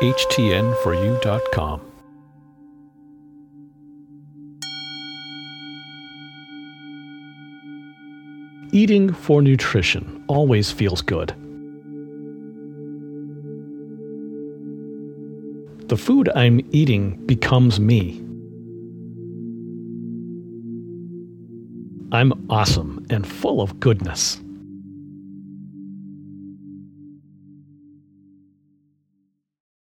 htnforu.com. Eating for nutrition always feels good. The food I'm eating becomes me. I'm awesome and full of goodness.